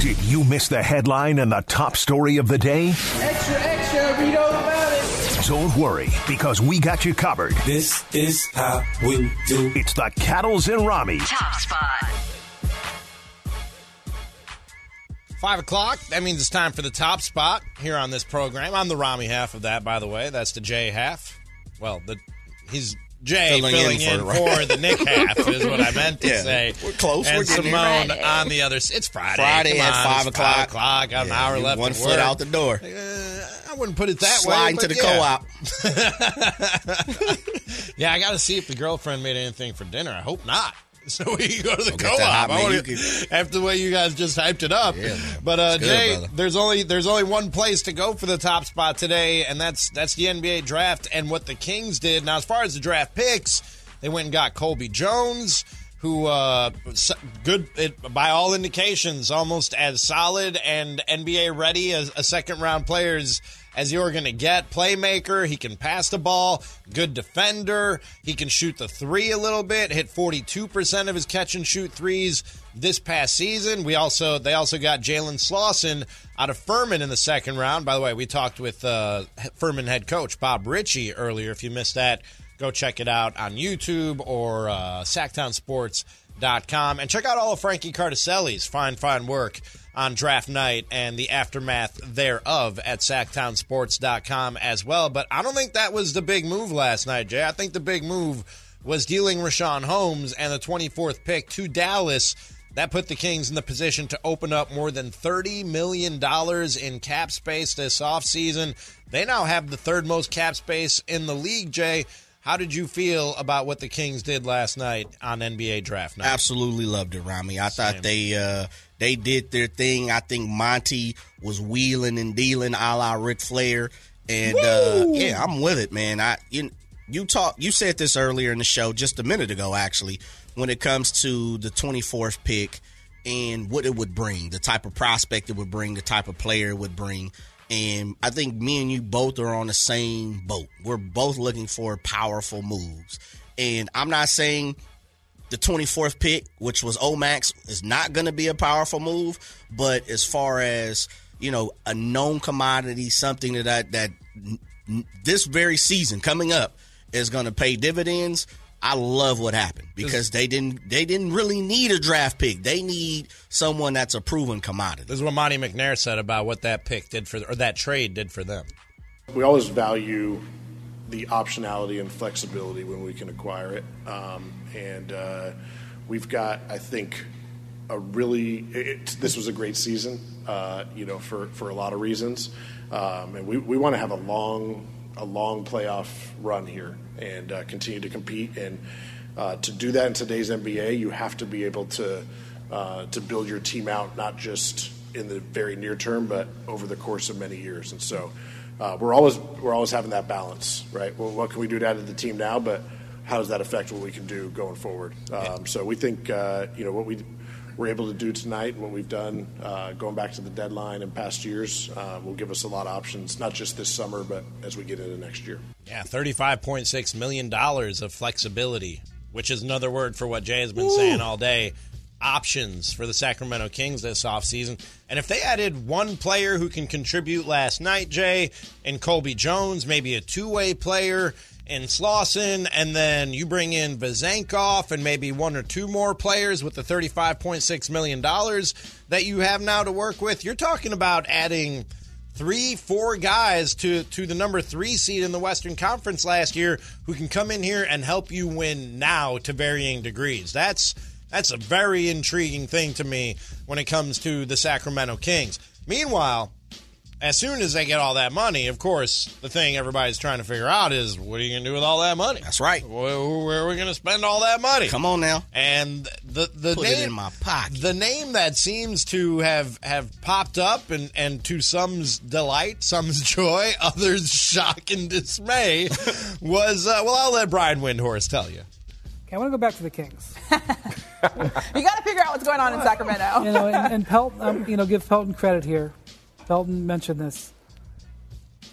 Did you miss the headline and the top story of the day? Extra, extra, read all about it. Don't worry, because we got you covered. This is how we do. It's the Cattles and Ramies. Top spot. Five o'clock. That means it's time for the top spot here on this program. I'm the Ramie half of that, by the way. That's the J half. Well, the he's Jay Filling filling, in in, for- for, the Nick half is what I meant to Yeah, say. we're close. And We're getting Simone there. on the other. s- It's Friday. Friday Come at on, five it's o'clock. Five o'clock. Got an hour left. One foot work. out the door. Uh, I wouldn't put it that Sliding way. Slide to the yeah. co-op. Yeah, I got to see if the girlfriend made anything for dinner. I hope not. So we can go to the Go get that hot co-op. I wanna- menu. after the way you guys just hyped it up. Yeah, but uh, good, Jay, brother. there's only there's only one place to go for the top spot today, and that's that's the NBA draft and what the Kings did. Now, as far as the draft picks, they went and got Colby Jones. Who uh, good it, by all indications, almost as solid and NBA ready as a second round players as you're going to get. Playmaker, he can pass the ball, good defender, he can shoot the three a little bit, hit 42% of his catch and shoot threes this past season. We also they also got Jalen Slawson out of Furman in the second round. By the way, we talked with uh, Furman head coach Bob Richey earlier. If you missed that, go check it out on YouTube or uh, SactownSports.com and check out all of Frankie Cardicelli's fine, fine work on draft night and the aftermath thereof at SactownSports.com as well. But I don't think that was the big move last night, Jay. I think the big move was dealing Richaun Holmes and the 24th pick to Dallas. That put the Kings in the position to open up more than $30 million in cap space this offseason. They now have the third most cap space in the league, Jay. How did you feel about what the Kings did last night on NBA draft night? Absolutely loved it, Ramie. I thought they uh, they did their thing. I think Monte was wheeling and dealing a la Ric Flair, and uh, yeah, I'm with it, man. I you you talk you said this earlier in the show just a minute ago, actually, when it comes to the 24th pick and what it would bring, the type of prospect it would bring, the type of player it would bring. And I think me and you both are on the same boat. We're both looking for powerful moves. And I'm not saying the 24th pick, which was Omax, is not going to be a powerful move. But as far as you know, a known commodity, something that I, that this very season coming up is going to pay dividends. I love what happened because they didn't they didn't really need a draft pick. They need someone that's a proven commodity. This is what Monte McNair said about what that pick did for, or that trade did for them. We always value the optionality and flexibility when we can acquire it. Um, and uh, we've got, I think, a really, it, this was a great season, uh, you know, for, for a lot of reasons. Um, and we, we want to have a long, a long playoff run here and uh, continue to compete. And uh, to do that in today's NBA, you have to be able to, uh, to build your team out, not just in the very near term, but over the course of many years. And so, uh, we're always we're always having that balance, right? Well, what can we do to add to the team now, but how does that affect what we can do going forward? Um, so we think uh, you know what we were able to do tonight and what we've done uh, going back to the deadline in past years uh, will give us a lot of options, not just this summer, but as we get into next year. Yeah, $35.6 million of flexibility, which is another word for what Jay has been saying all day. Options for the Sacramento Kings this offseason. And if they added one player who can contribute last night, Jay, and Colby Jones, maybe a two way player in Slawson, and then you bring in Vezenkov and maybe one or two more players with the $35.6 million that you have now to work with, you're talking about adding three, four guys to to the number three seed in the Western Conference last year who can come in here and help you win now to varying degrees. That's that's a very intriguing thing to me when it comes to the Sacramento Kings. Meanwhile, as soon as they get all that money, of course, the thing everybody's trying to figure out is what are you going to do with all that money? That's right. Where, where are we going to spend all that money? Come on now. And the the Put name, it in my pocket. The name that seems to have have popped up and and to some's delight, some's joy, others shock and dismay was uh, well, I'll let Brian Windhorst tell you. Okay, I want to go back to the Kings. You got to figure out what's going on in Sacramento. You know, and, and Pelton, um, you know, give Pelton credit here. Pelton mentioned this.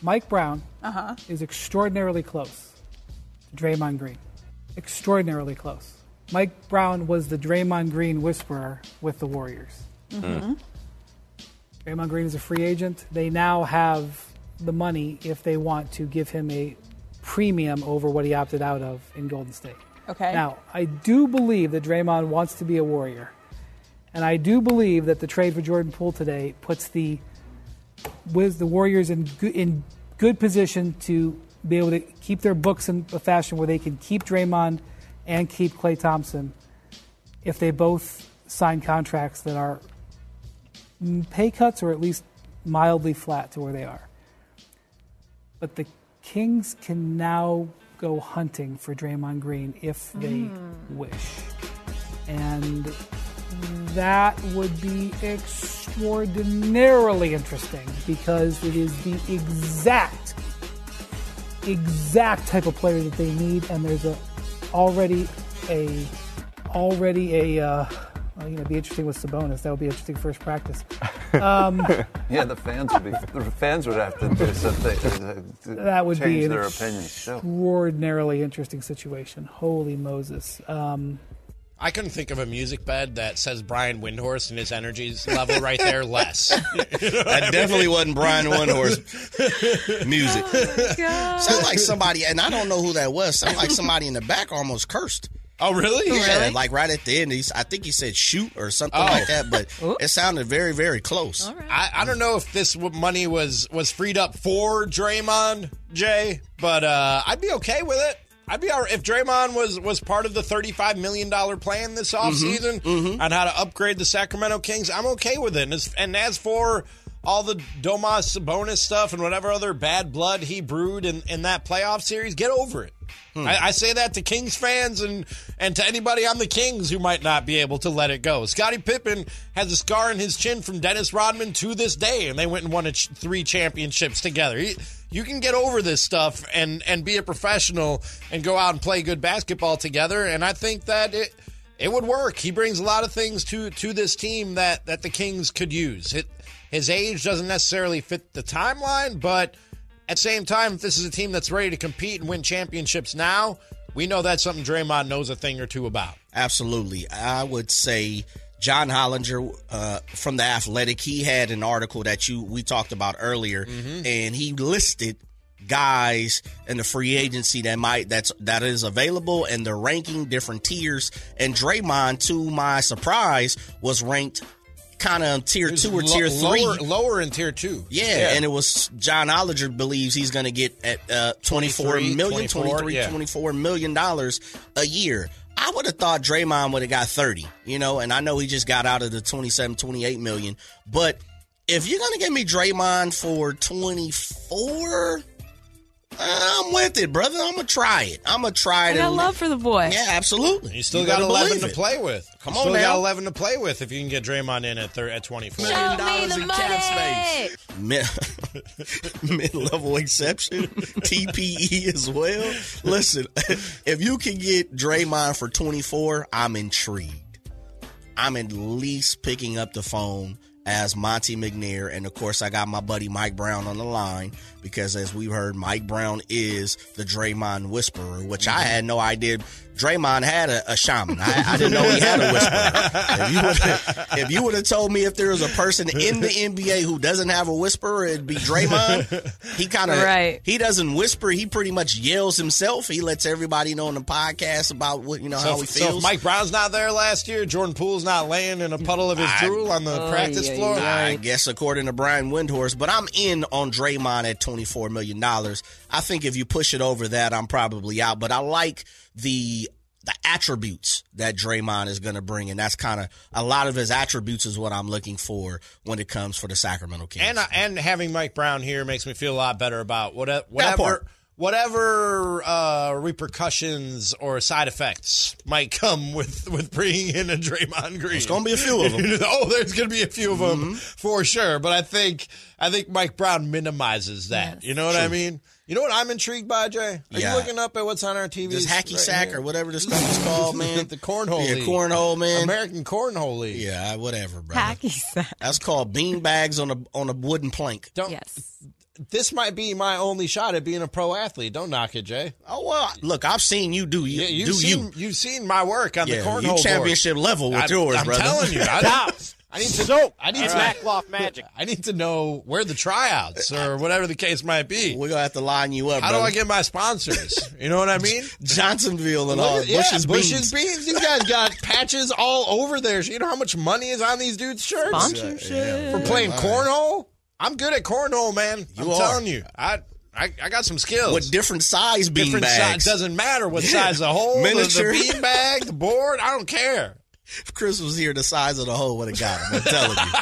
Mike Brown Uh-huh. is extraordinarily close to Draymond Green. Extraordinarily close. Mike Brown was the Draymond Green whisperer with the Warriors. Mm-hmm. Draymond Green is a free agent. They now have the money if they want to give him a premium over what he opted out of in Golden State. Okay. Now, I do believe that Draymond wants to be a Warrior. And I do believe that the trade for Jordan Poole today puts the with the Warriors in good, in good position to be able to keep their books in a fashion where they can keep Draymond and keep Klay Thompson if they both sign contracts that are mm, pay cuts or at least mildly flat to where they are. But the Kings can now go hunting for Draymond Green if they wish. And that would be extraordinarily interesting because it is the exact exact type of player that they need and there's a already a already a uh, well, you know, it'd be interesting with Sabonis. That would be interesting first practice. Yeah, the fans would be. The fans would have to do something. To That would change be an their opinions. too. extraordinarily interesting situation. Holy Moses! Um, I couldn't think of a music bed that says Brian Windhorst and his energies level right there less. That definitely wasn't Brian Windhorst music. Sound like somebody, and I don't know who that was. Sound like somebody in the back almost cursed. oh, really? Yeah, like right at the end, he's, I think he said shoot or something Oh. like that, but it sounded very, very close. I, I don't know if this money was was freed up for Draymond, Jay, but uh, I'd be okay with it. I'd be all right if Draymond was was part of the thirty five million dollar plan this mm-hmm. offseason mm-hmm. on how to upgrade the Sacramento Kings. I'm okay with it. And as, and as for all the Domas Sabonis stuff and whatever other bad blood he brewed in, in that playoff series, get over it. Hmm. I, I say that to Kings fans and and to anybody on the Kings who might not be able to let it go. Scottie Pippen has a scar in his chin from Dennis Rodman to this day, and they went and won a ch- three championships together. He- you can get over this stuff and and be a professional and go out and play good basketball together. And I think that it it would work. He brings a lot of things to to this team that that the Kings could use. It, his age doesn't necessarily fit the timeline, but at the same time, if this is a team that's ready to compete and win championships now, we know that's something Draymond knows a thing or two about. Absolutely. I would say John Hollinger uh, from the Athletic, he had an article that you we talked about earlier, and he listed guys in the free agency that might that's that is available and they're ranking different tiers and Draymond to my surprise was ranked kind of tier 2 or Lo- tier 3 lower, lower in tier two. yeah, and it was John Hollinger believes he's going to get at uh, 24 23, million, 24, 23, yeah. 24 million dollars a year. I would have thought Draymond would have got 30, you know, and I know he just got out of the 27, 28 million, but if you're going to give me Draymond for 24, I'm with it, brother. I'm going to try it. I'm going to try it. I it. got love for the boy. Yeah, absolutely. You still You got 11 to it. play with. Come You on still now. got 11 to play with if you can get Draymond in at, thir- at 24. Show me dollars the in cap space. mid, mid-level exception, TPE as well. Listen, if you can get Draymond for 24, I'm intrigued. I'm at least picking up the phone as Monte McNair, and of course, I got my buddy Mike Brown on the line because, as we've heard, Mike Brown is the Draymond whisperer, which I mm-hmm. had no idea. Draymond had a, a shaman. I, I didn't know he had a whisperer. If you would, if you would have told me if there was a person in the NBA who doesn't have a whisperer, it'd be Draymond. He kind of Right. He doesn't whisper. He pretty much yells himself. He lets everybody know on the podcast about what you know So how he if, so feels. if Mike Brown's not there last year, Jordan Poole's not laying in a puddle of his I- drool on the oh, practice floor. I guess according to Brian Windhorst, but I'm in on Draymond at twenty four million dollars. I think if you push it over that, I'm probably out. But I like the the attributes that Draymond is going to bring, and that's kind of a lot of his attributes is what I'm looking for when it comes for the Sacramento Kings. And uh, and having Mike Brown here makes me feel a lot better about whatever whatever whatever uh, repercussions or side effects might come with with bringing in a Draymond Green. There's gonna be a few of them. oh, there's going to be a few of them Mm-hmm. for sure. But I think I think Mike Brown minimizes that. You know what I mean? You know what I'm intrigued by, Jay? Are Yeah. you looking up at what's on our TV? this hacky sack or whatever this stuff is called, man. the cornhole yeah, league. cornhole, man. American Cornhole League. yeah, whatever, bro. Hacky sack. That's called bean bags on a on a wooden plank. Don't, Yes. This might be my only shot at being a pro athlete. Don't knock it, Jay. Oh well, look, I've seen you do you Yeah, you've do seen you. you've seen my work on Yeah, the cornhole you board. championship level with I, yours, I'm brother. telling you, I, I need to Soap. I need It's to backcloth magic. I need to know where the tryouts or whatever the case might be. We're gonna have to line you up. How do. I get my sponsors? You know what I mean? Johnsonville and all at- yeah, Bush's Bush's beans. beans. These guys got patches all over there. You know how much money is on these dudes' shirts Sponsorship. for playing cornhole? I'm good at cornhole, man. I'm are. telling you, I, I I got some skills. With different size bean different bags. size doesn't matter what size the hole, the, Miniature. the bean bag, the board. I don't care. If Chris was here, the size of the hole would have got him. I'm telling you.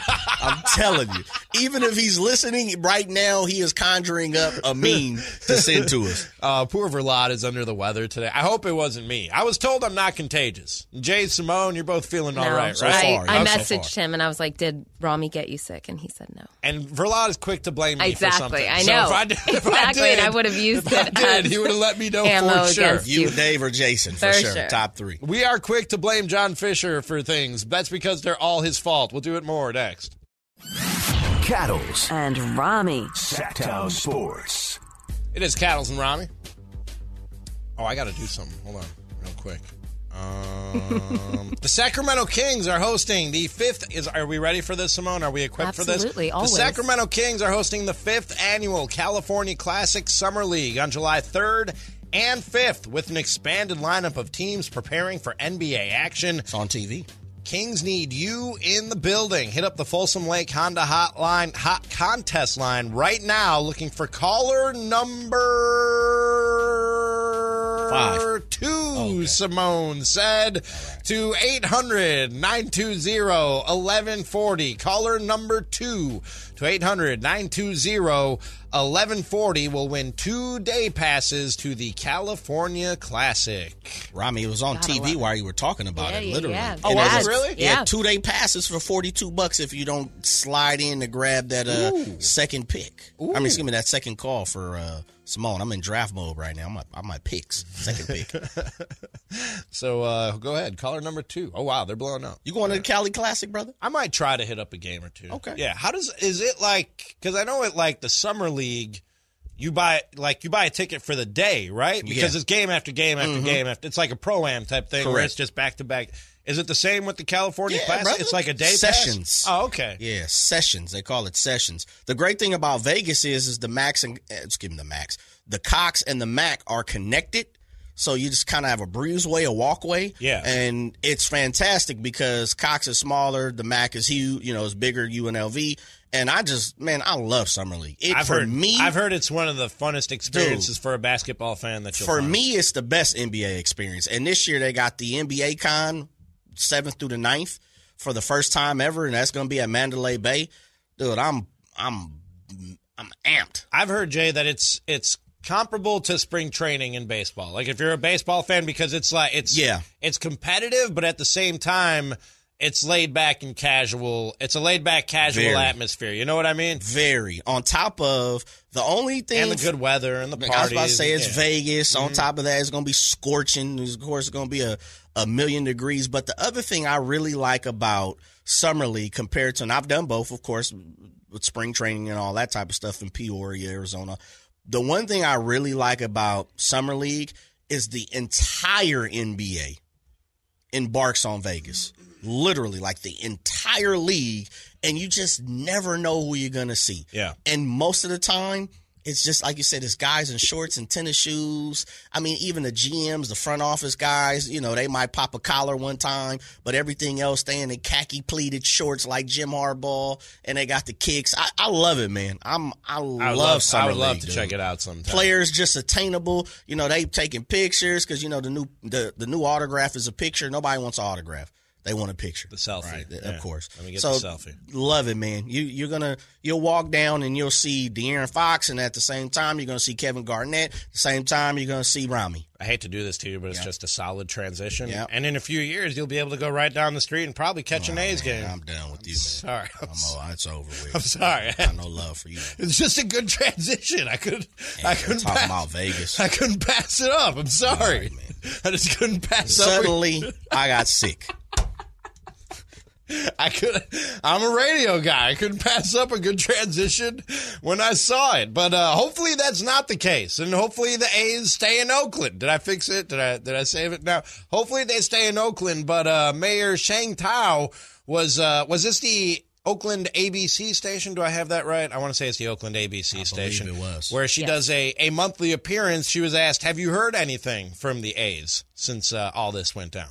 I'm telling you. Even if he's listening right now, he is conjuring up a meme to send to us. Uh, poor Verlat is under the weather today. I hope it wasn't me. I was told I'm not contagious. Jay Simone, you're both feeling all No. right, So right? far, I, I yeah. So messaged far. him and I was like, "Did Ramie get you sick?" And he said no. And Verlat is quick to blame me for Exactly, something. I So know. if I did, if Exactly, I did, and I would have used if I did, as he would have let me know for sure. You, you. Dave, or Jason, for, For sure. sure. Top three. We are quick to blame John Fisher for things. That's because they're all his fault. We'll do it more next. Cattles. And Ramie. Sactown Sports. It is Cattles and Ramie. Oh, I got to do something. Hold on, real quick. Um, the Sacramento Kings are hosting the fifth. Is are we ready for this, Simone? Are we equipped for this? Absolutely, always. The Sacramento Kings are hosting the fifth annual California Classic Summer League on July third and fifth, with an expanded lineup of teams preparing for NBA action. It's on TV. Kings need you in the building. Hit up the Folsom Lake Honda Hotline Hot Contest line right now, looking for caller number Five. two. Simone said to 800 920 1140. Caller number two to 800 920 1140 will win two day passes to the California Classic. Rami, it was on Gotta TV while you were talking about Yeah, it, literally. yeah. Oh, And was it it really? Yeah, Yeah. two day passes for 42 bucks if you don't slide in to grab that uh, second pick. I mean, excuse me, that second call for uh, Simone. I'm in draft mode right now. I'm at, I'm at picks, second pick. So uh, go ahead, caller number two. Oh wow, they're blowing up. You going to the Cali Classic, brother? I might try to hit up a game or two. Okay. Yeah. How does is it like? Because I know it like the summer league. You buy like you buy a ticket for the day, right? Because Yeah. Mm-hmm. it's game after game after game after. It's like a pro am type thing where it's just back to back. Is it the same with the California Yeah, brother. It's like a day pass? Sessions. Oh, okay. Yeah, sessions. They call it sessions. The great thing about Vegas is, is the Max and eh, excuse me, the Max, the Cox and the Mack are connected. So you just kind of have a breezeway, a walkway. Yeah. And it's fantastic because Cox is smaller, the Mack is huge, you know, it's bigger, UNLV. And I just, man, I love Summer League. It, I've for heard me, I've heard it's one of the funnest experiences for a basketball fan that you'll for find. me, it's the best NBA experience. And this year they got the NBA Con, seventh through the 9th, for the first time ever, and that's going to be at Mandalay Bay. Dude, I'm I'm I'm amped. I've heard Jay that it's it's comparable to spring training in baseball. Like if you're a baseball fan, because it's like it's Yeah. it's competitive, but at the same time, it's laid back and casual. It's a laid back, casual Very. atmosphere. You know what I mean? Very on top of the only thing And the good weather and the parties. I was about to say it's yeah. Vegas. On mm-hmm. top of that, it's going to be scorching. Of course, it's going to be a, a million degrees. But the other thing I really like about Summer League compared to, and I've done both, of course, with spring training and all that type of stuff in Peoria, Arizona. The one thing I really like about Summer League is the entire NBA embarks on Vegas. Literally, like the entire league, and you just never know who you're gonna see. Yeah. And most of the time, it's just like you said, it's guys in shorts and tennis shoes. I mean, even the GMs, the front office guys, you know, they might pop a collar one time, but everything else staying in khaki pleated shorts like Jim Harbaugh, and they got the kicks. I, I love it, man. I'm I, I love, love, Summer I would love to dude check it out sometime. players just attainable. You know, they taking pictures because you know the new the, the new autograph is a picture. Nobody wants an autograph. They want a picture. The selfie, right? yeah. Of course. Let me get so, the selfie. Love it, man. You you're gonna you'll walk down and you'll see De'Aaron Fox, and at the same time you're gonna see Kevin Garnett. At the same time you're gonna see Ramie. I hate to do this to you, but it's Yeah. just a solid transition. Yeah. And in a few years, you'll be able to go right down the street and probably catch an oh, A's game. I'm done with you. Man. Sorry. I'm, I'm all, it's over with. I'm sorry. I no love for you. It's just a good transition. I could, I couldn't pass, about Vegas. I couldn't pass it up. I'm sorry. right, man. I just couldn't pass up. Suddenly I got sick. I could. I'm a radio guy. I couldn't pass up a good transition when I saw it. But uh, hopefully that's not the case, and hopefully the A's stay in Oakland. Did I fix it? Did I did I save it? Now, hopefully they stay in Oakland. But uh, Mayor Sheng Thao was uh, was this the Oakland ABC station? Do I have that right? I want to say it's the Oakland ABC station. it was. where she Yes. does a a monthly appearance. She was asked, "Have you heard anything from the A's since uh, all this went down?"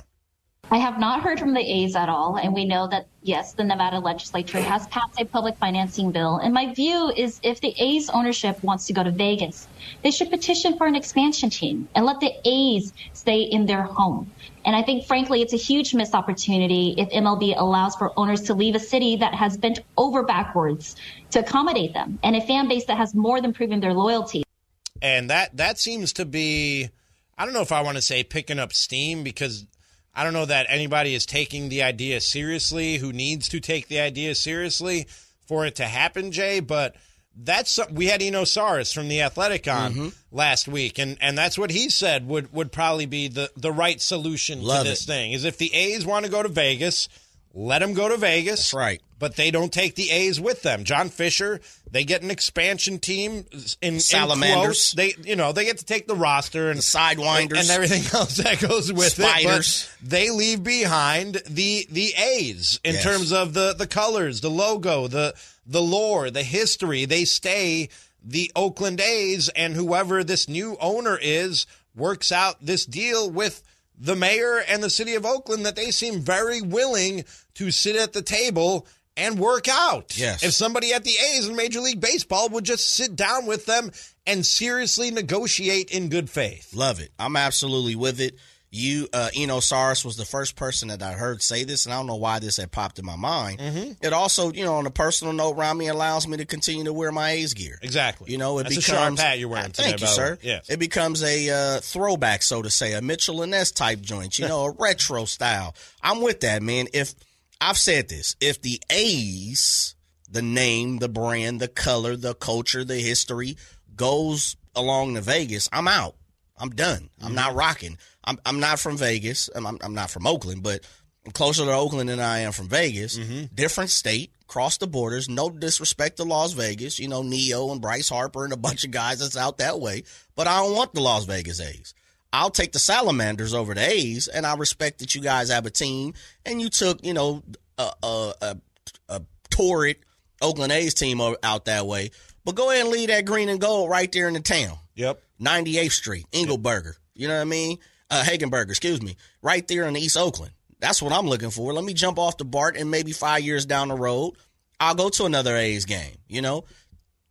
I have not heard from the A's at all, and we know that yes, the Nevada legislature has passed a public financing bill. And my view is, if the A's ownership wants to go to Vegas, they should petition for an expansion team and let the A's stay in their home. And I think, frankly, it's a huge missed opportunity if MLB allows for owners to leave a city that has bent over backwards to accommodate them, and a fan base that has more than proven their loyalty. and that that seems to be I don't know if I want to say picking up steam because I don't know that anybody is taking the idea seriously who needs to take the idea seriously for it to happen, Jay, but that's we had Eno Sarris from the Athletic on mm-hmm. last week, and, and that's what he said would, would probably be the, the right solution Love to this it. thing. Is if the A's want to go to Vegas, let them go to Vegas. That's right. But they don't take the A's with them. John Fisher, they get an expansion team in in Salamanders. quotes. They you know they get to take the roster and The sidewinders. and everything else that goes with Spiders. it. But they leave behind the the A's in Yes. terms of the the colors, the logo, the the lore, the history. They stay the Oakland A's, and whoever this new owner is works out this deal with the mayor and the city of Oakland that they seem very willing to sit at the table and work out. Yes. If somebody at the A's in Major League Baseball would just sit down with them and seriously negotiate in good faith. Love it. I'm absolutely with it. You, uh, Eno Sarris was the first person that I heard say this, and I don't know why this had popped in my mind. Mm-hmm. It also, you know, on a personal note, Ramie allows me to continue to wear my A's gear. Exactly. You know, it That's a becomes sharp hat you're wearing Uh, today, Thank you, by the way. sir. Yes. it becomes a uh, throwback, so to say, a Mitchell and Ness type joint. You know, a retro style. I'm with that, man. If I've said this, if the A's, the name, the brand, the color, the culture, the history goes along to Vegas, I'm out. I'm done. I'm Mm-hmm. not rocking. I'm I'm not from Vegas. I'm I'm, I'm not from Oakland, but I'm closer to Oakland than I am from Vegas. Mm-hmm. Different state, cross the borders. No disrespect to Las Vegas. You know, Neo and Bryce Harper and a bunch of guys that's out that way. But I don't want the Las Vegas A's. I'll take the Salamanders over the A's, and I respect that you guys have a team and you took, you know, a a, a, a torrid Oakland A's team out that way. But go ahead and leave that green and gold right there in the town. Yep. 98th Street, Engelberger. You know what I mean? Uh, Hegenberger, excuse me. Right there in East Oakland. That's what I'm looking for. Let me jump off the BART and maybe five years down the road, I'll go to another A's game. You know?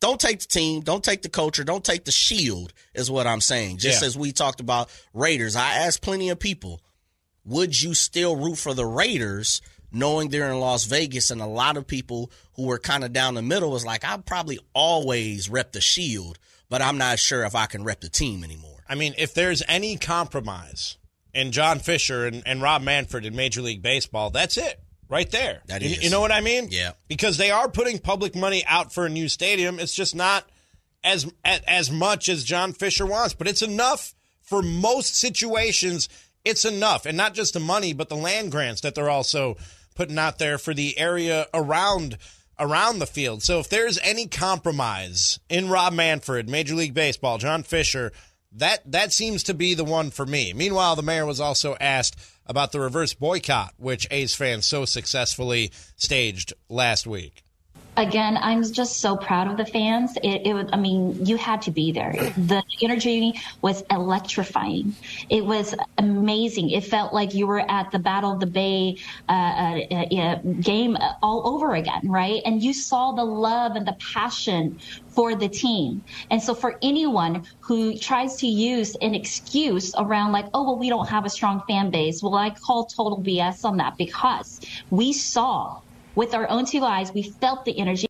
Don't take the team. Don't take the culture. Don't take the shield, is what I'm saying. Just Yeah. as we talked about Raiders, I asked plenty of people, would you still root for the Raiders knowing they're in Las Vegas? And a lot of people who were kind of down the middle was like, I'd probably always rep the shield, but I'm not sure if I can rep the team anymore. I mean, if there's any compromise in John Fisher and, and Rob Manfred in Major League Baseball, that's it. Right there. That You- You know what I mean? Yeah. Because they are putting public money out for a new stadium. It's just not as as, as much as John Fisher wants, but it's enough for most situations. It's enough, and not just the money, but the land grants that they're also putting out there for the area around around the field. So if there's any compromise in Rob Manfred, Major League Baseball, John Fisher, that that seems to be the one for me. Meanwhile, the mayor was also asked about the reverse boycott, which A's fans so successfully staged last week. Again, I'm just so proud of the fans. It, it was, I mean, you had to be there. The energy was electrifying. It was amazing. It felt like you were at the Battle of the Bay uh, uh, uh, game all over again, right? And you saw the love and the passion for the team. And so for anyone who tries to use an excuse around like, oh, well, we don't have a strong fan base. Well, I call total BS on that because we saw with our own two eyes, we felt the energy.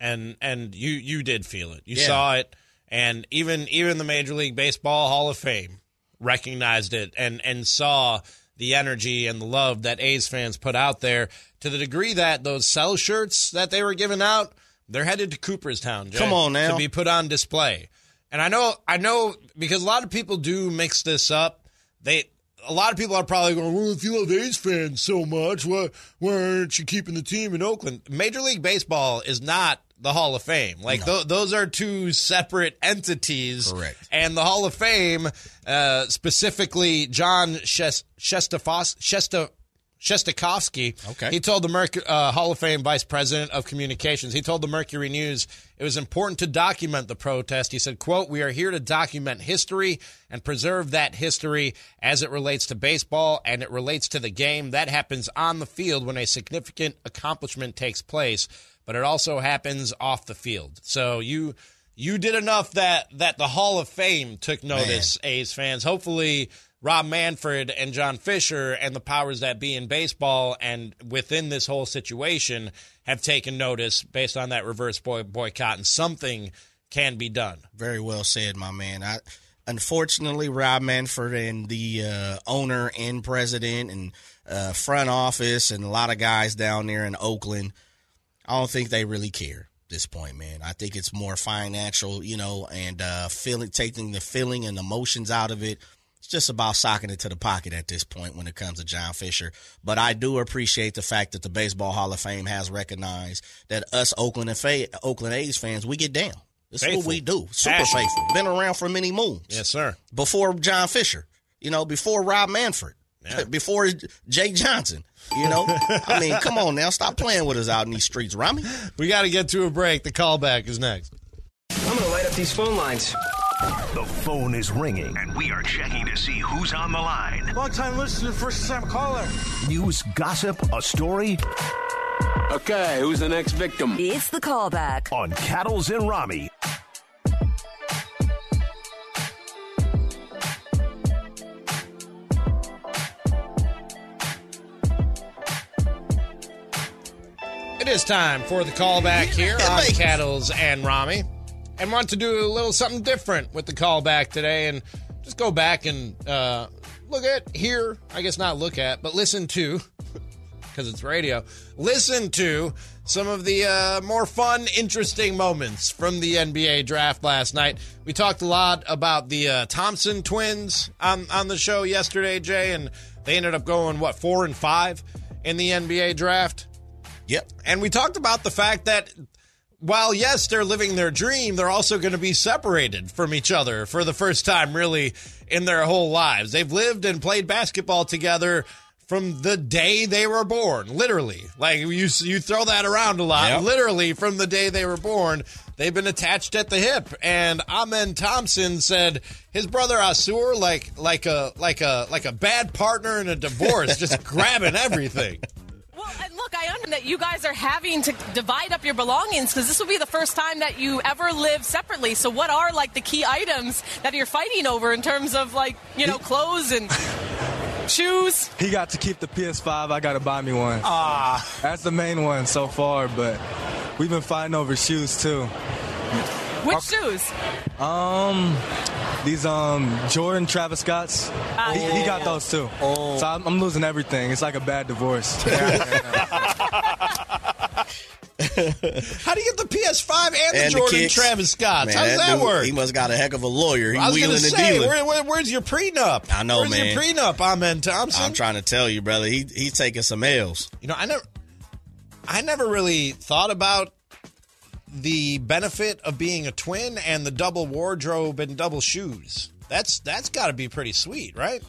and and you you did feel it. You Yeah. saw it, and even even the Major League Baseball Hall of Fame recognized it and and saw the energy and the love that A's fans put out there to the degree that those sell shirts that they were giving out, they're headed to Cooperstown. Jay, Come on now. to be put on display. And I know I know because a lot of people do mix this up. They a lot of people are probably going, well, if you love A's fans so much, why, why aren't you keeping the team in Oakland? Major League Baseball is not the Hall of Fame. Like, tho- those are two separate entities. Correct. And the Hall of Fame, uh, specifically John Shes- Shestafos, Shesta, Shestakofsky. Okay. He told the Merc- uh, Hall of Fame Vice President of Communications. He told the Mercury News it was important to document the protest. He said, "quote We are here to document history and preserve that history as it relates to baseball and it relates to the game that happens on the field when a significant accomplishment takes place, but it also happens off the field. So you." You did enough that that the Hall of Fame took notice, A's fans. Hopefully, Rob Manfred and John Fisher and the powers that be in baseball and within this whole situation have taken notice based on that reverse boy- boycott, and something can be done. Very well said, my man. I unfortunately Rob Manfred and the uh, owner and president and uh, front office and a lot of guys down there in Oakland, I don't think they really care this point, man. I think it's more financial, you know, and uh, feeling taking the feeling and emotions out of it. It's just about socking it to the pocket at this point when it comes to John Fisher. But I do appreciate the fact that the Baseball Hall of Fame has recognized that us Oakland and Fa- Oakland A's fans, we get down. This is what we do. Super Passion. faithful. Been around for many moons. Yes, sir. Before John Fisher, you know, before Rob Manfred, before Jake Johnson. You know, I mean, come on now, stop playing with us out in these streets, Ramie. We got to get to a break. The callback is next. I'm gonna light up these phone lines. The phone is ringing, and we are checking to see who's on the line. Long time listener, first time caller. News, gossip, a story Okay, who's the next victim? It's the callback. on Cattles and Ramie. It is time for the callback here on Cattles and Ramie. And want to do a little something different with the callback today and just go back and uh, look at, hear, I guess not look at, but listen to, because it's radio, listen to some of the uh, more fun, interesting moments from the NBA draft last night. We talked a lot about the uh, Thompson twins on, on the show yesterday, Jay, and they ended up going, what, four and five in the NBA draft? Yep. And we talked about the fact that while, yes, they're living their dream, they're also going to be separated from each other for the first time, really, in their whole lives. They've lived and played basketball together from the day they were born, literally. Like you, you throw that around a lot. Yep. Literally, from the day they were born, they've been attached at the hip. And Amen Thompson said his brother Ausar, like like a like a like a bad partner in a divorce, just grabbing everything. Well, and look, I understand that you guys are having to divide up your belongings because this will be the first time that you ever live separately. So, what are like the key items that you're fighting over in terms of like you know clothes and shoes? He got to keep the PS5. I got to buy me one. Ah, that's the main one so far. But we've been fighting over shoes too. Which shoes? Um, these um Jordan Travis Scotts. Ah, he, yeah, he got yeah. those too. Oh. So I'm, I'm losing everything. It's like a bad divorce. How do you get the PS5 and the And the Jordan kicks. Travis Scotts? How does that dude, work? He must got a heck of a lawyer. He I was wheeling going to and say, dealing. where, where- where's your prenup? I know, man. where's man. your prenup, Amen Thompson? I'm trying to tell you, brother. He he's taking some L's. You know, I never, I never really thought about the benefit of being a twin and the double wardrobe and double shoes. That's that's got to be pretty sweet, right?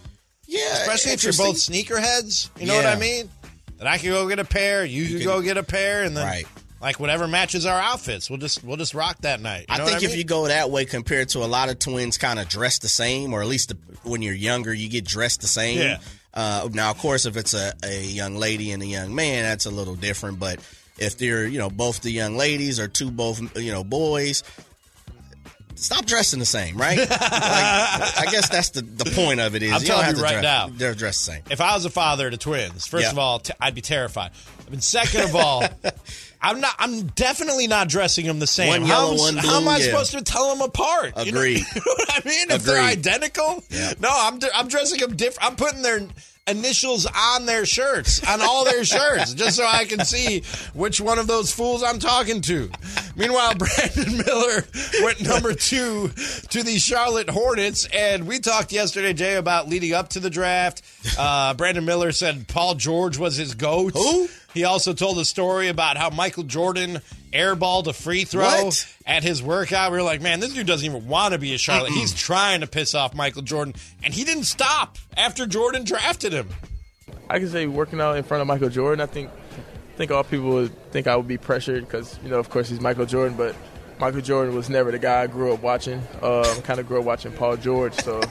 Yeah, especially if you're both sneakerheads. You know what I mean? That I can go get a pair, you, can can- go get a pair, and then Right. like whatever matches our outfits, we'll just we'll just rock that night. You I think if mean? you go that way compared to a lot of twins kind of dress the same, or at least the, when you're younger, you get dressed the same. Yeah. Uh, now, of course, if it's a, a young lady and a young man, that's a little different. But if they're, you know, both the young ladies or two both, you know, boys, stop dressing the same, right? like, I guess that's the, the point of it is I'm you telling you right dress, now. they're dressed the same. if I was a father to twins, first Yeah. of all, t- I'd be terrified. And second of all, I'm not. I'm definitely not dressing them the same. One how, yellow, am- one how am I yeah. supposed to tell them apart? You know- You know, what I mean? If they're identical, Yeah. no, I'm d- I'm dressing them different. I'm putting their initials on their shirts, on all their shirts, just so I can see which one of those fools I'm talking to. Meanwhile, Brandon Miller went number two to the Charlotte Hornets, and we talked yesterday, Jay, about leading up to the draft. Uh, Brandon Miller said Paul George was his goat. Who? He also told a story about how Michael Jordan airballed a free throw What? at his workout. We were like, man, this dude doesn't even want to be a Charlotte. He's trying to piss off Michael Jordan, and he didn't stop after Jordan drafted him. I can say working out in front of Michael Jordan. I think I think all people would think I would be pressured because you know, of course, he's Michael Jordan, but Michael Jordan was never the guy I grew up watching. Um, kind of grew up watching Paul George, so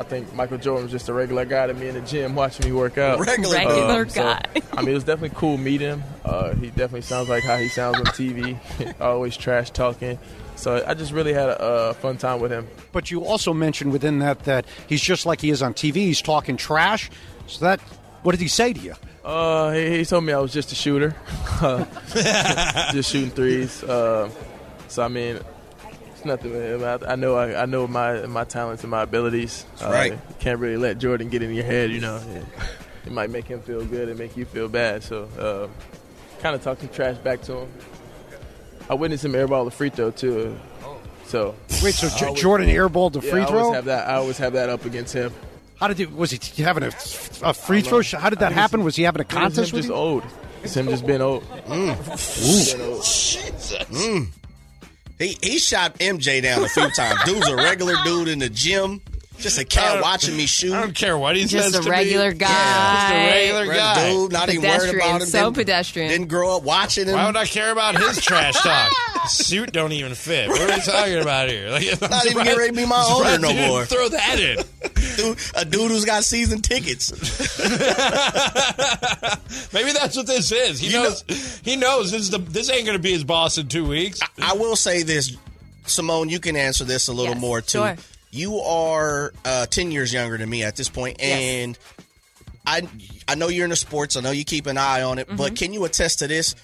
I think Michael Jordan was just a regular guy to me in the gym watching me work out. Regular Um, Regular so, guy. I mean, it was definitely cool meeting him. Uh, he definitely sounds like how he sounds on TV, always trash talking. So I just really had a, a fun time with him. But you also mentioned within that that he's just like he is on TV. He's talking trash. So that, what did he say to you? Uh, he, he told me I was just a shooter, Uh, just shooting threes. Uh, so I mean, it's nothing with him. I, I know I, I know my my talents and my abilities. Uh, right. You can't really let Jordan get in your head. You know, it, it might make him feel good and make you feel bad. So, uh, kind of talking trash back to him. I witnessed him airball the free throw too. So Wait, so I J- always- Jordan airballed the yeah, free I throw? always have that. I always have that up against him. How did he, was he having a, a free throw? shot? How did that happen? Was he having a contest him with just you? old. It's him just being old. Mm. Being old. Mm. He he shot MJ down a few times. Dude's a regular dude in the gym. Just a cat watching me shoot. I don't care what he Just says a regular me. guy. Just a regular Regular guy. dude, not even worried Pedestrian, about him. so didn't, pedestrian. Didn't grow up watching him. Why would I care about his trash talk? Suit don't even fit. What are we talking about here? Like, I'm Not even surprised- getting ready to be my owner no more. Throw that in. Dude, a dude who's got season tickets. Maybe that's what this is. He You knows. he knows this is the. This ain't going to be his boss in two weeks. I will say this, Simone. You can answer this a little Yes, more too. sure. You are uh, ten years younger than me at this point, and I I know you're in the sports. I know you keep an eye on it, Mm-hmm. but can you attest to this?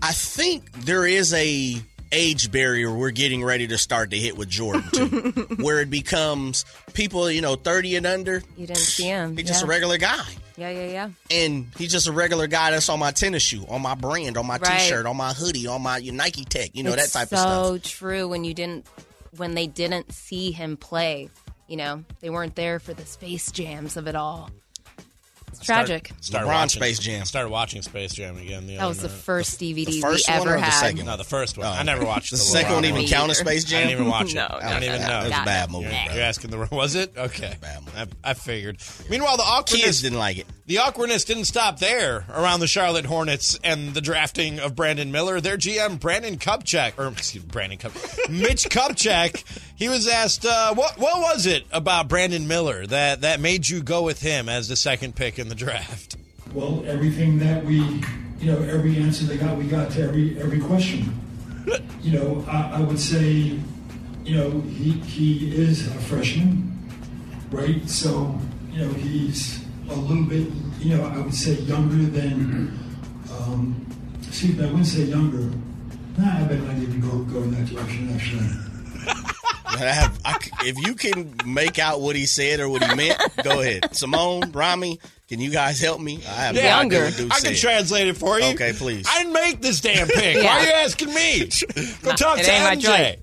I think there is a age barrier we're getting ready to start to hit with Jordan too, where it becomes people you know thirty and under. You didn't see him. He's just a regular guy. Yeah, yeah, yeah. and he's just a regular guy that's on my tennis shoe, on my brand, on my Right. t-shirt, on my hoodie, on my Nike Tech, you know it's that type so of stuff. So true when you didn't when they didn't see him play. You know, they weren't there for the space jams of it all. It's tragic. Start, LeBron watching, Space Jam. Started watching Space Jam again. The that other was the night. first DVD the first we one ever or the had. second No, the first one. Oh. I never watched The the, second LeBron one even one. count as either. Space I Jam? didn't even watch it. No, I no, didn't even no, know. It was a bad no. movie. Nah. You're asking the wrong was it okay? Bad movie. I, I figured. Meanwhile, the awkwardness Kids didn't like it. The awkwardness didn't stop there around the Charlotte Hornets and the drafting of Brandon Miller. Their GM, Brandon Kupchak, or excuse me, Brandon Kup, Mitch Kupchak, he was asked, uh, what, what was it about Brandon Miller that, that made you go with him as the second pick in the draft? Well, everything that we, you know, every answer they got, we got to every every question. You know, I, I would say, you know, he he is a freshman, right? So, you know, he's a little bit, you know, I would say younger than. Um, excuse me, I wouldn't say younger. Nah, I bet not even go go in that direction. Actually. I have, I if you can make out what he said or what he meant, go ahead. Simone, Rami, can you guys help me? I have no idea Younger. I can translate it for you. Okay, please. I didn't make this damn pick. Yeah. Why are you asking me? Go talk to MJ.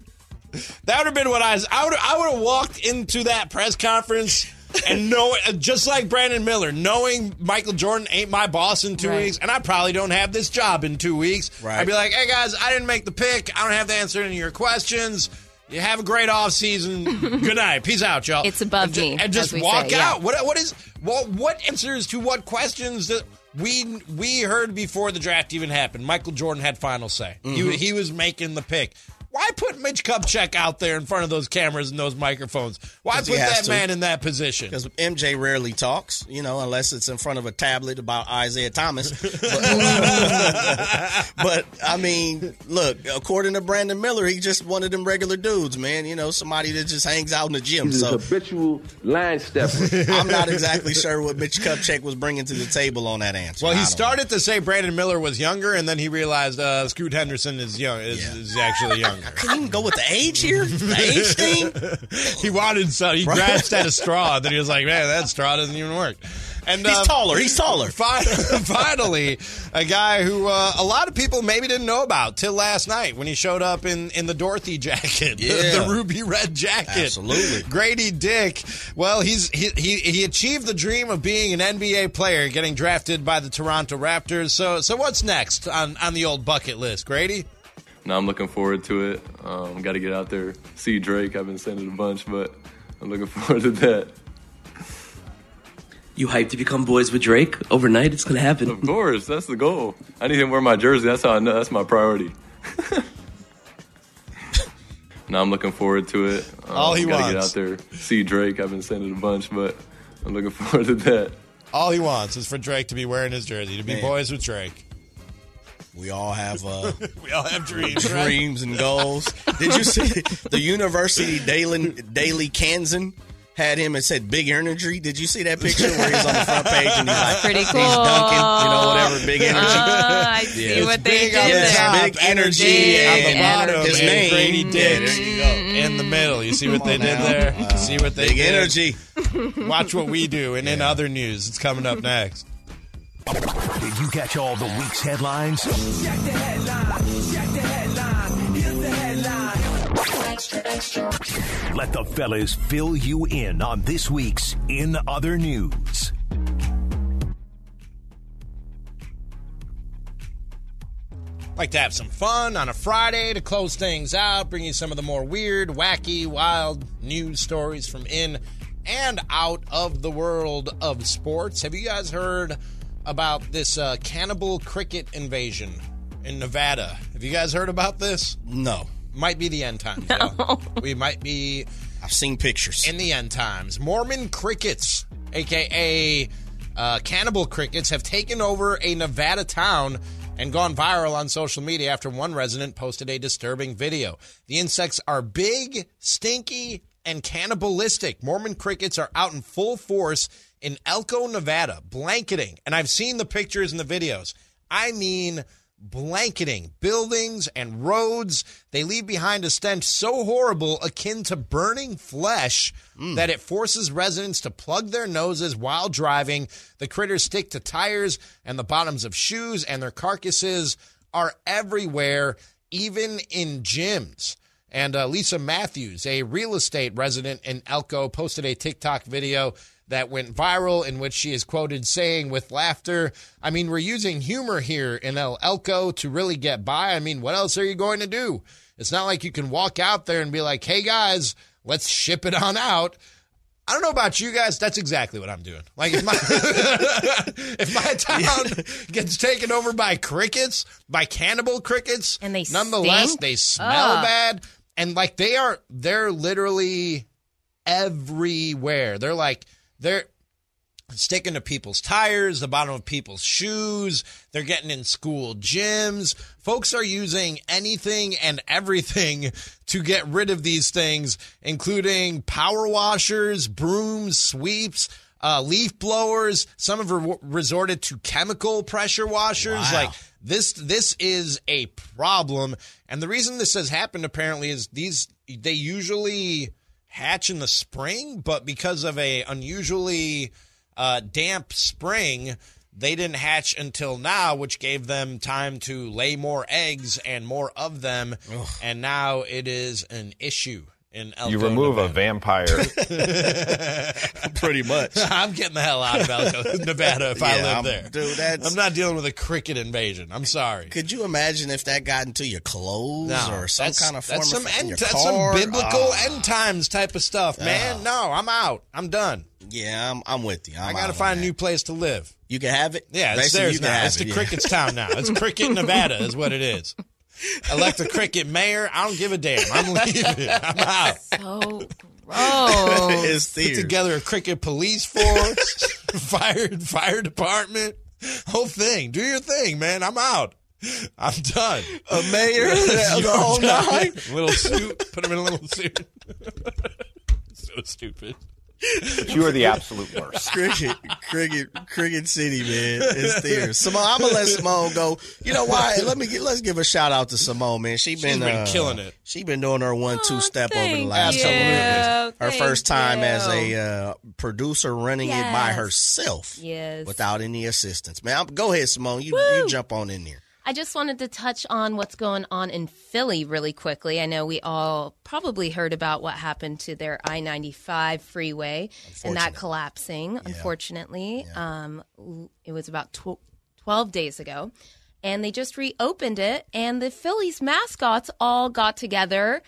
That would have been what I was. I would. I would have walked into that press conference and know, just like Brandon Miller, knowing Michael Jordan ain't my boss in two Right. weeks, and I probably don't have this job in two weeks. Right. I'd be like, "Hey guys, I didn't make the pick. I don't have the answer to any of your questions." You have a great off season. Good night. Peace out, y'all. It's above and ju- me, And just as we walk say, yeah. out. What what is what what answers to what questions that we we heard before the draft even happened? Michael Jordan had final say. Mm-hmm. He, he was making the pick. Why put Mitch Kupchak out there in front of those cameras and those microphones? Why put that to. man in that position? Because MJ rarely talks, you know, unless it's in front of a tablet about Isiah Thomas. But, but, I mean, look, according to Brandon Miller, he just one of them regular dudes, man. You know, somebody that just hangs out in the gym. He's a So habitual line stepper. I'm not exactly sure what Mitch Kupchak was bringing to the table on that answer. Well, he don't started to say Brandon Miller was younger, and then he realized uh, Scoot Henderson is young. Is, Yeah. is actually younger. Can you go with the age here? The age thing? he wanted so he grasped at a straw, then he was like, "Man, that straw doesn't even work." And He's uh, taller. He's taller. Fi- Finally, a guy who uh, a lot of people maybe didn't know about till last night when he showed up in, in the Dorothy jacket, the- the, ruby red jacket. Absolutely. Grady Dick. Well, he's he, he he achieved the dream of being an NBA player, getting drafted by the Toronto Raptors. So so what's next on on the old bucket list, Grady? No, I'm looking forward to it. Um, Got to get out there, see Drake. I've been saying it a bunch, but I'm looking forward to that. You hyped to become boys with Drake overnight? It's gonna happen. Of course, that's the goal. I need him to wear my jersey. That's how I know. That's my priority. now I'm looking forward to it. Um, All he gotta wants. get out there, see Drake. I've been saying it a bunch, but I'm looking forward to that. All he wants is for Drake to be wearing his jersey, to be Man. boys with Drake. We all have uh, We all have dreams. right? dreams and goals. Did you see the University Daily Daily Kansan had him and said big energy? Did you see that picture where he's on the front page and he's like Pretty cool. he's dunking, you know, whatever, big energy. Ah, I see Yeah. what they did on the there. Big energy Big on the and bottom, his name. Gradey Yeah, Dick there you go. in the middle. You see what they did now. there? see what they did. Big did? energy. Watch what we do. And in other news, it's coming up next. Did you catch all the week's headlines? Let the fellas fill you in on this week's In Other News. Like to have some fun on a Friday to close things out, bring you some of the more weird, wacky, wild news stories from in and out of the world of sports. Have you guys heard about this uh, cannibal cricket invasion in Nevada? Have you guys heard about this? No, Might be the end times. though. We might be I've seen pictures. in the end times. Mormon crickets, aka uh, cannibal crickets, have taken over a Nevada town and gone viral on social media after one resident posted a disturbing video. The insects are big, stinky, and cannibalistic. Mormon crickets are out in full force in Elko, Nevada, blanketing. And I've seen the pictures and the videos. I mean, blanketing buildings and roads. They leave behind a stench so horrible, akin to burning flesh, that it forces residents to plug their noses while driving. The critters stick to tires and the bottoms of shoes, and their carcasses are everywhere, even in gyms. And uh, Lisa Matthews, a real estate resident in Elko, posted a TikTok video that went viral in which she is quoted saying with laughter, I mean, we're using humor here in El Elko to really get by. I mean, what else are you going to do? It's not like you can walk out there and be like, hey guys, let's ship it on out. I don't know about you guys. That's exactly what I'm doing. Like if my if my town gets taken over by crickets, by cannibal crickets, And they nonetheless stink? they smell Ugh. bad, and like they are they're literally everywhere. They're like they're sticking to people's tires, the bottom of people's shoes. They're getting in school gyms. Folks are using anything and everything to get rid of these things, including power washers, brooms, sweeps. Uh, leaf blowers. Some have re- resorted to chemical pressure washers. Wow. Like this, this is a problem. And the reason this has happened apparently is these they usually hatch in the spring, but because of a unusually uh, damp spring, they didn't hatch until now, which gave them time to lay more eggs and more of them. And now it is an issue in Elko. You remove a vampire. Pretty much. I'm getting the hell out of Elko, Nevada, if I live I'm- there. dude, that's- I'm not dealing with a cricket invasion. I'm sorry. Could you imagine if that got into your clothes No, or some that's- kind of form that's some of in end, your that's car? some biblical Ah. end times type of stuff, man. No, I'm out. I'm done. Yeah, I'm, I'm with you. I'm I got to out find on a new place to live. You can have it. Yeah, it's Basically, theirs you can now. have It's it, the yeah. Cricket's town now. It's Cricket, Nevada, is what it is. Elect a Cricket mayor. I don't give a damn. I'm leaving. I'm out. So gross. It's Put together a Cricket police force, fire fire department, whole thing. Do your thing, man. I'm out. I'm done. A mayor the You're whole done. nine. Little suit. Put him in a little suit. so stupid. you are the absolute worst. Cricket, cricket, cricket city, man. It's there. Simone, I'm gonna let Simone go. You know why? Let me get, let's give a shout out to Simone, man. She been, been uh, killing it. She been doing her one two step over the last you. couple of years. Her first time as a uh, producer running it by herself Yes. without any assistance. Man, I'm, go ahead, Simone. You, you jump on in there. I just wanted to touch on what's going on in Philly really quickly. I know we all probably heard about what happened to their I 95 freeway and that collapsing, unfortunately. Um, it was about tw- 12 days ago. And they just reopened it, and the Phillies mascots all got together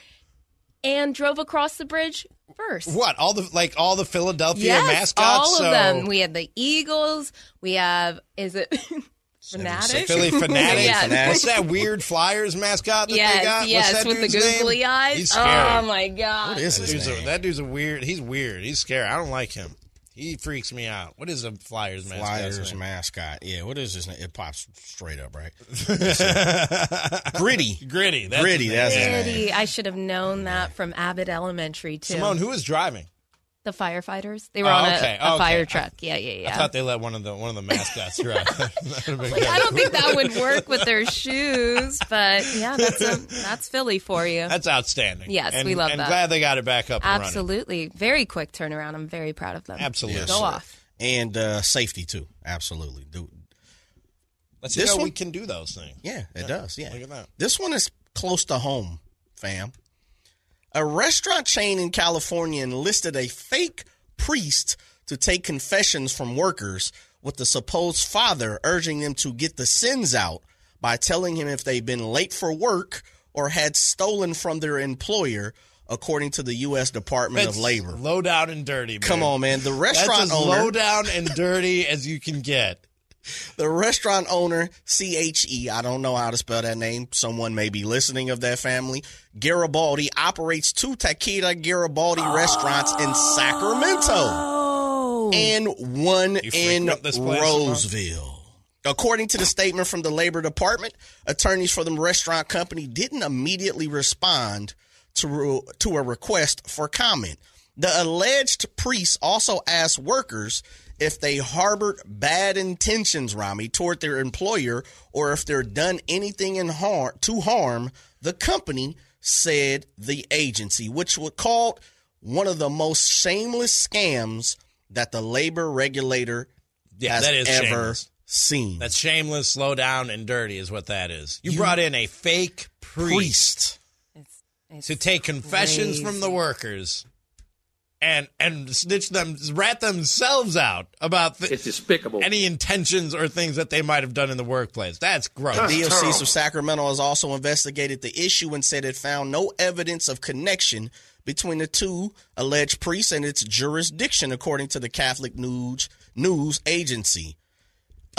and drove across the bridge first. What all the like all the Philadelphia Yes, mascots? all of so them. We had the Eagles. We have is it Phanatic? Phillie Phanatic. yes. What's that weird Flyers mascot that yes, they got? yes, What's that with the dude's name? googly eyes. He's oh scary. Oh my god! What is that dude's A, that dude's a weird. He's weird. He's scary. I don't like him. He freaks me out. What is a Flyers mascot? Flyers mascot. Yeah, what is his name? It pops straight up, right? Gritty. Gritty. That's Gritty. That's his. Gritty. I should have known that from Abbott Elementary too. Simone, who was driving? The firefighters. They were Oh, on a, okay, a okay. fire truck. Yeah, yeah, yeah. I thought they let one of the one of the mascots drive. That Like. I don't think that would work with their shoes, but yeah, that's a, that's Philly for you. That's outstanding. Yes, and, we love and that. glad they got it back up and. Absolutely, very quick turnaround. I'm very proud of them. Absolutely. go off. And uh, safety too. Absolutely. Do- Let's see This how one- we can do those things. Yeah, it does. Yeah. Look at that. This one is close to home, fam. A restaurant chain in California enlisted a fake priest to take confessions from workers with the supposed father urging them to get the sins out by telling him if they've been late for work or had stolen from their employer, according to the U.S. Department That's of Labor. Low down and dirty. Come on, man. The restaurant That's as owner. low down and dirty as you can get. The restaurant owner, C H E, I don't know how to spell that name. Someone may be listening of that family. Garibaldi operates two Taqueria Garibaldi restaurants in Sacramento oh. and one in frequent this place, Roseville. According to the statement from the Labor Department, attorneys for the restaurant company didn't immediately respond to, to a request for comment. The alleged priest also asked workers if they harbored bad intentions, Ramie, toward their employer or if they're done anything in harm to harm the company, said the agency, which was called one of the most shameless scams that the labor regulator Yeah, has that is ever shameless. seen. That's shameless, slow down, and dirty is what that is. You, brought in a fake priest, to take confessions from the workers and and snitch them, rat themselves out about th- It's despicable. any intentions or things that they might have done in the workplace. That's gross. The DOC of Sacramento has also investigated the issue and said it found no evidence of connection between the two alleged priests and its jurisdiction, according to the Catholic News News Agency.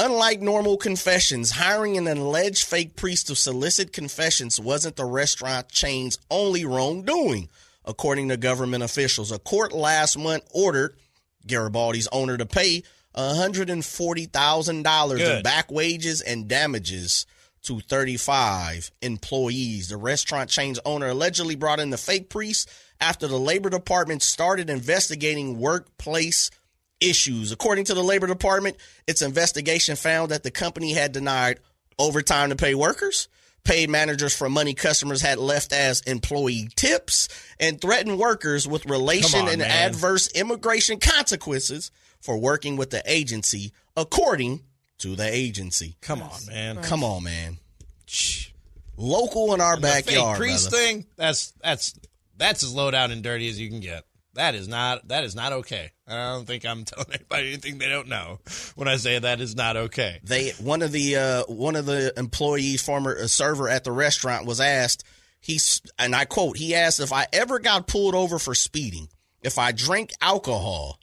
Unlike normal confessions, hiring an alleged fake priest to solicit confessions wasn't the restaurant chain's only wrongdoing, according to government officials. A court last month ordered Garibaldi's owner to pay $140,000 in back wages and damages to 35 employees. The restaurant chain's owner allegedly brought in the fake priest after the Labor Department started investigating workplace issues. According to the Labor Department, its investigation found that the company had denied overtime to pay workers, paid managers for money customers had left as employee tips, and threatened workers with relation on, and man. adverse immigration consequences for working with the agency, according to the agency. Come on, man. Come on, man. Local in our And the fake backyard. priest brother. thing. That's that's that's as low down and dirty as you can get. That is not that is not okay. I don't think I'm telling anybody anything they don't know when I say that is not okay. They one of the uh, one of the employees, former uh, server at the restaurant, was asked. He's and I quote: He asked if I ever got pulled over for speeding, if I drank alcohol,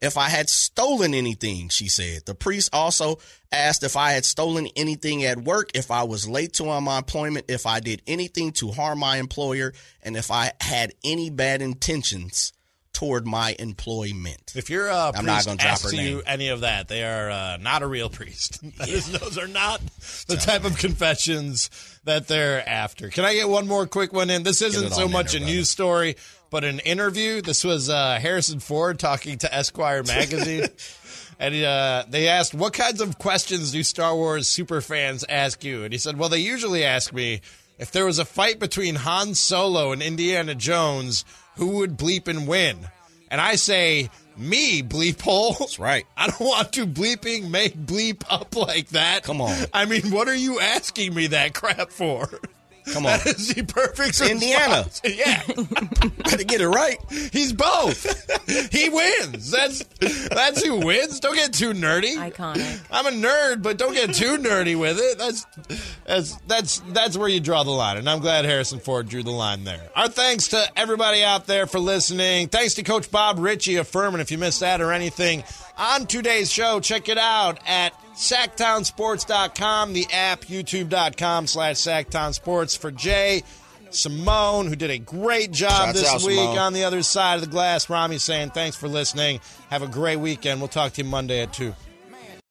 if I had stolen anything. She said. The priest also asked if I had stolen anything at work, if I was late to my employment, if I did anything to harm my employer, and if I had any bad intentions toward my employment. If you're a I'm priest not drop asks her you name. any of that, they are uh, not a real priest. Is- those are not the type of confessions that they're after. Can I get one more quick one in? This isn't so much there, a news story, but an interview. This was uh, Harrison Ford talking to Esquire magazine. And uh, they asked, What kinds of questions do Star Wars super fans ask you? And he said, Well, they usually ask me if there was a fight between Han Solo and Indiana Jones, who would bleep and win? And I say, Me, bleep hole. That's right. I don't want to bleeping make bleep up like that. Come on. I mean, what are you asking me that crap for? Come on. That is the perfect Indiana. response. Yeah. Better get it right. He's both. he wins. That's that's who wins. Don't get too nerdy. Iconic. I'm a nerd, but don't get too nerdy with it. That's that's that's that's where you draw the line, and I'm glad Harrison Ford drew the line there. Our thanks to everybody out there for listening. Thanks to Coach Bob Richey of Furman. If you missed that or anything on today's show, check it out at SactownSports.com, the app, youtube.com slash sacktownsports for Jay. Simone, who did a great job Shouts this out, week Simone. on the other side of the glass. Ramie saying thanks for listening. Have a great weekend. We'll talk to you Monday at 2.